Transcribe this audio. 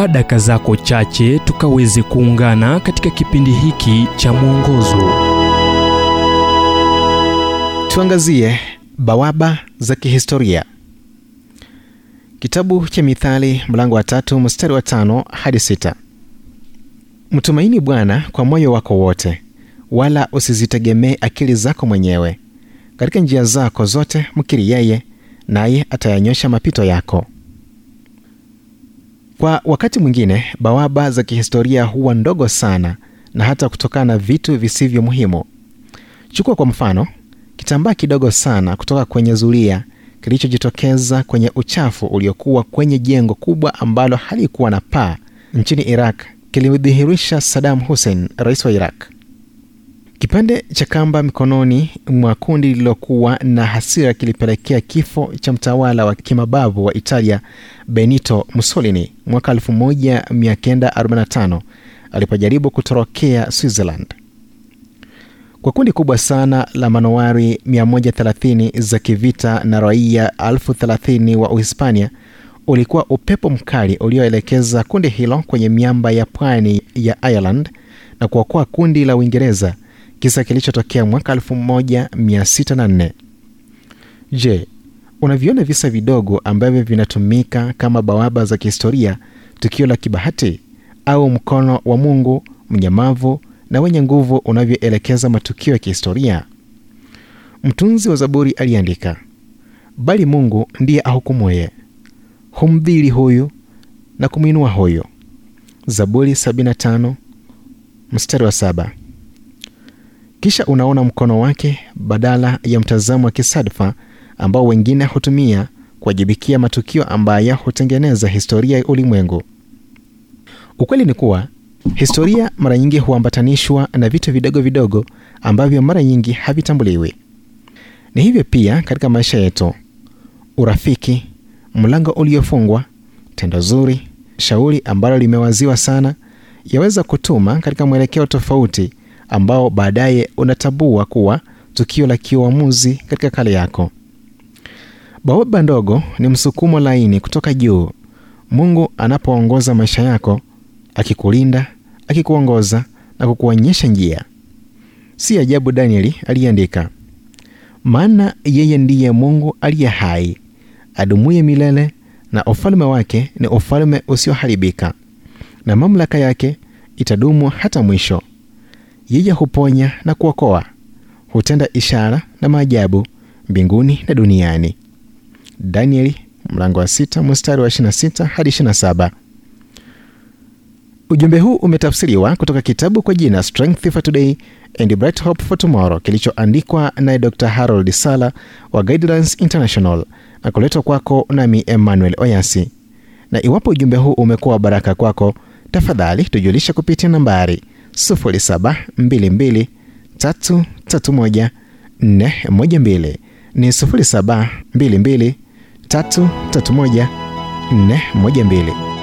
chukua daka zako chache tukaweze kuungana katika kipindi hiki cha mwongozo. Tuangazie bawaba za kihistoria. Kitabu cha Mithali mlango wa tatu mstari wa tano hadi sita. Mtumaini Bwana kwa moyo wako wote, wala usizitegemee akili zako mwenyewe. Katika njia zako zote mkiri yeye, naye atayanyosha mapito yako. Kwa wakati mwingine bawaba za kihistoria huwa ndogo sana na hata kutokana na vitu visivyo muhimu. Chukua kwa mfano kitambaa kidogo sana kutoka kwenye zulia kilichojitokeza kwenye uchafu uliokuwa kwenye jengo kubwa ambalo halikuwa na paa nchini Iraq kilimdhihirisha Saddam Hussein, rais wa Iraq. Kipande cha kamba mikononi mwa kundi lililokuwa na hasira kilipelekea kifo cha mtawala wa kimabavu wa Italia Benito Mussolini mwaka 1945 alipojaribu kutorokea Switzerland. Kwa kundi kubwa sana la manowari 130 za kivita na raia elfu 30 wa Uhispania ulikuwa upepo mkali ulioelekeza kundi hilo kwenye miamba ya pwani ya Ireland na kuokoa kundi la Uingereza, kisa kilichotokea mwaka 1604. Je, unaviona visa vidogo ambavyo vinatumika kama bawaba za kihistoria, tukio la kibahati au mkono wa Mungu mnyamavu na wenye nguvu unavyoelekeza matukio ya kihistoria? Mtunzi wa Zaburi aliandika, bali Mungu ndiye ahukumuye, humdhili huyu na kumwinua huyu. Zaburi 75 mstari wa saba. Kisha unaona mkono wake badala ya mtazamo wa kisadfa ambao wengine hutumia kuwajibikia matukio ambayo hutengeneza historia ya ulimwengu. Ukweli ni kuwa historia mara nyingi huambatanishwa na vitu vidogo vidogo ambavyo mara nyingi havitambuliwi. Ni hivyo pia katika maisha yetu: urafiki, mlango uliofungwa, tendo zuri, shauri ambalo limewaziwa sana, yaweza kutuma katika mwelekeo tofauti ambao baadaye unatambua kuwa tukio la kiuamuzi katika kale yako. baoba ndogo ni msukumo laini kutoka juu. Mungu anapoongoza maisha yako, akikulinda, akikuongoza na kukuonyesha njia. Si ajabu Danieli aliandika, maana yeye ndiye Mungu aliye hai, adumuye milele, na ufalme wake ni ufalme usioharibika, na mamlaka yake itadumu hata mwisho. Yeye huponya na kuokoa, hutenda ishara na maajabu mbinguni na duniani. Danieli mlango wa sita mstari wa 26 hadi 27. Ujumbe huu umetafsiriwa kutoka kitabu kwa jina Strength for Today and Bright Hope for Tomorrow kilichoandikwa naye Dr. Harold Sala wa Guidelines International na kuletwa kwako nami Emmanuel Oyasi. Na iwapo ujumbe huu umekuwa baraka kwako, tafadhali tujulisha kupitia nambari 0722 331 412 ni 0722 331 412.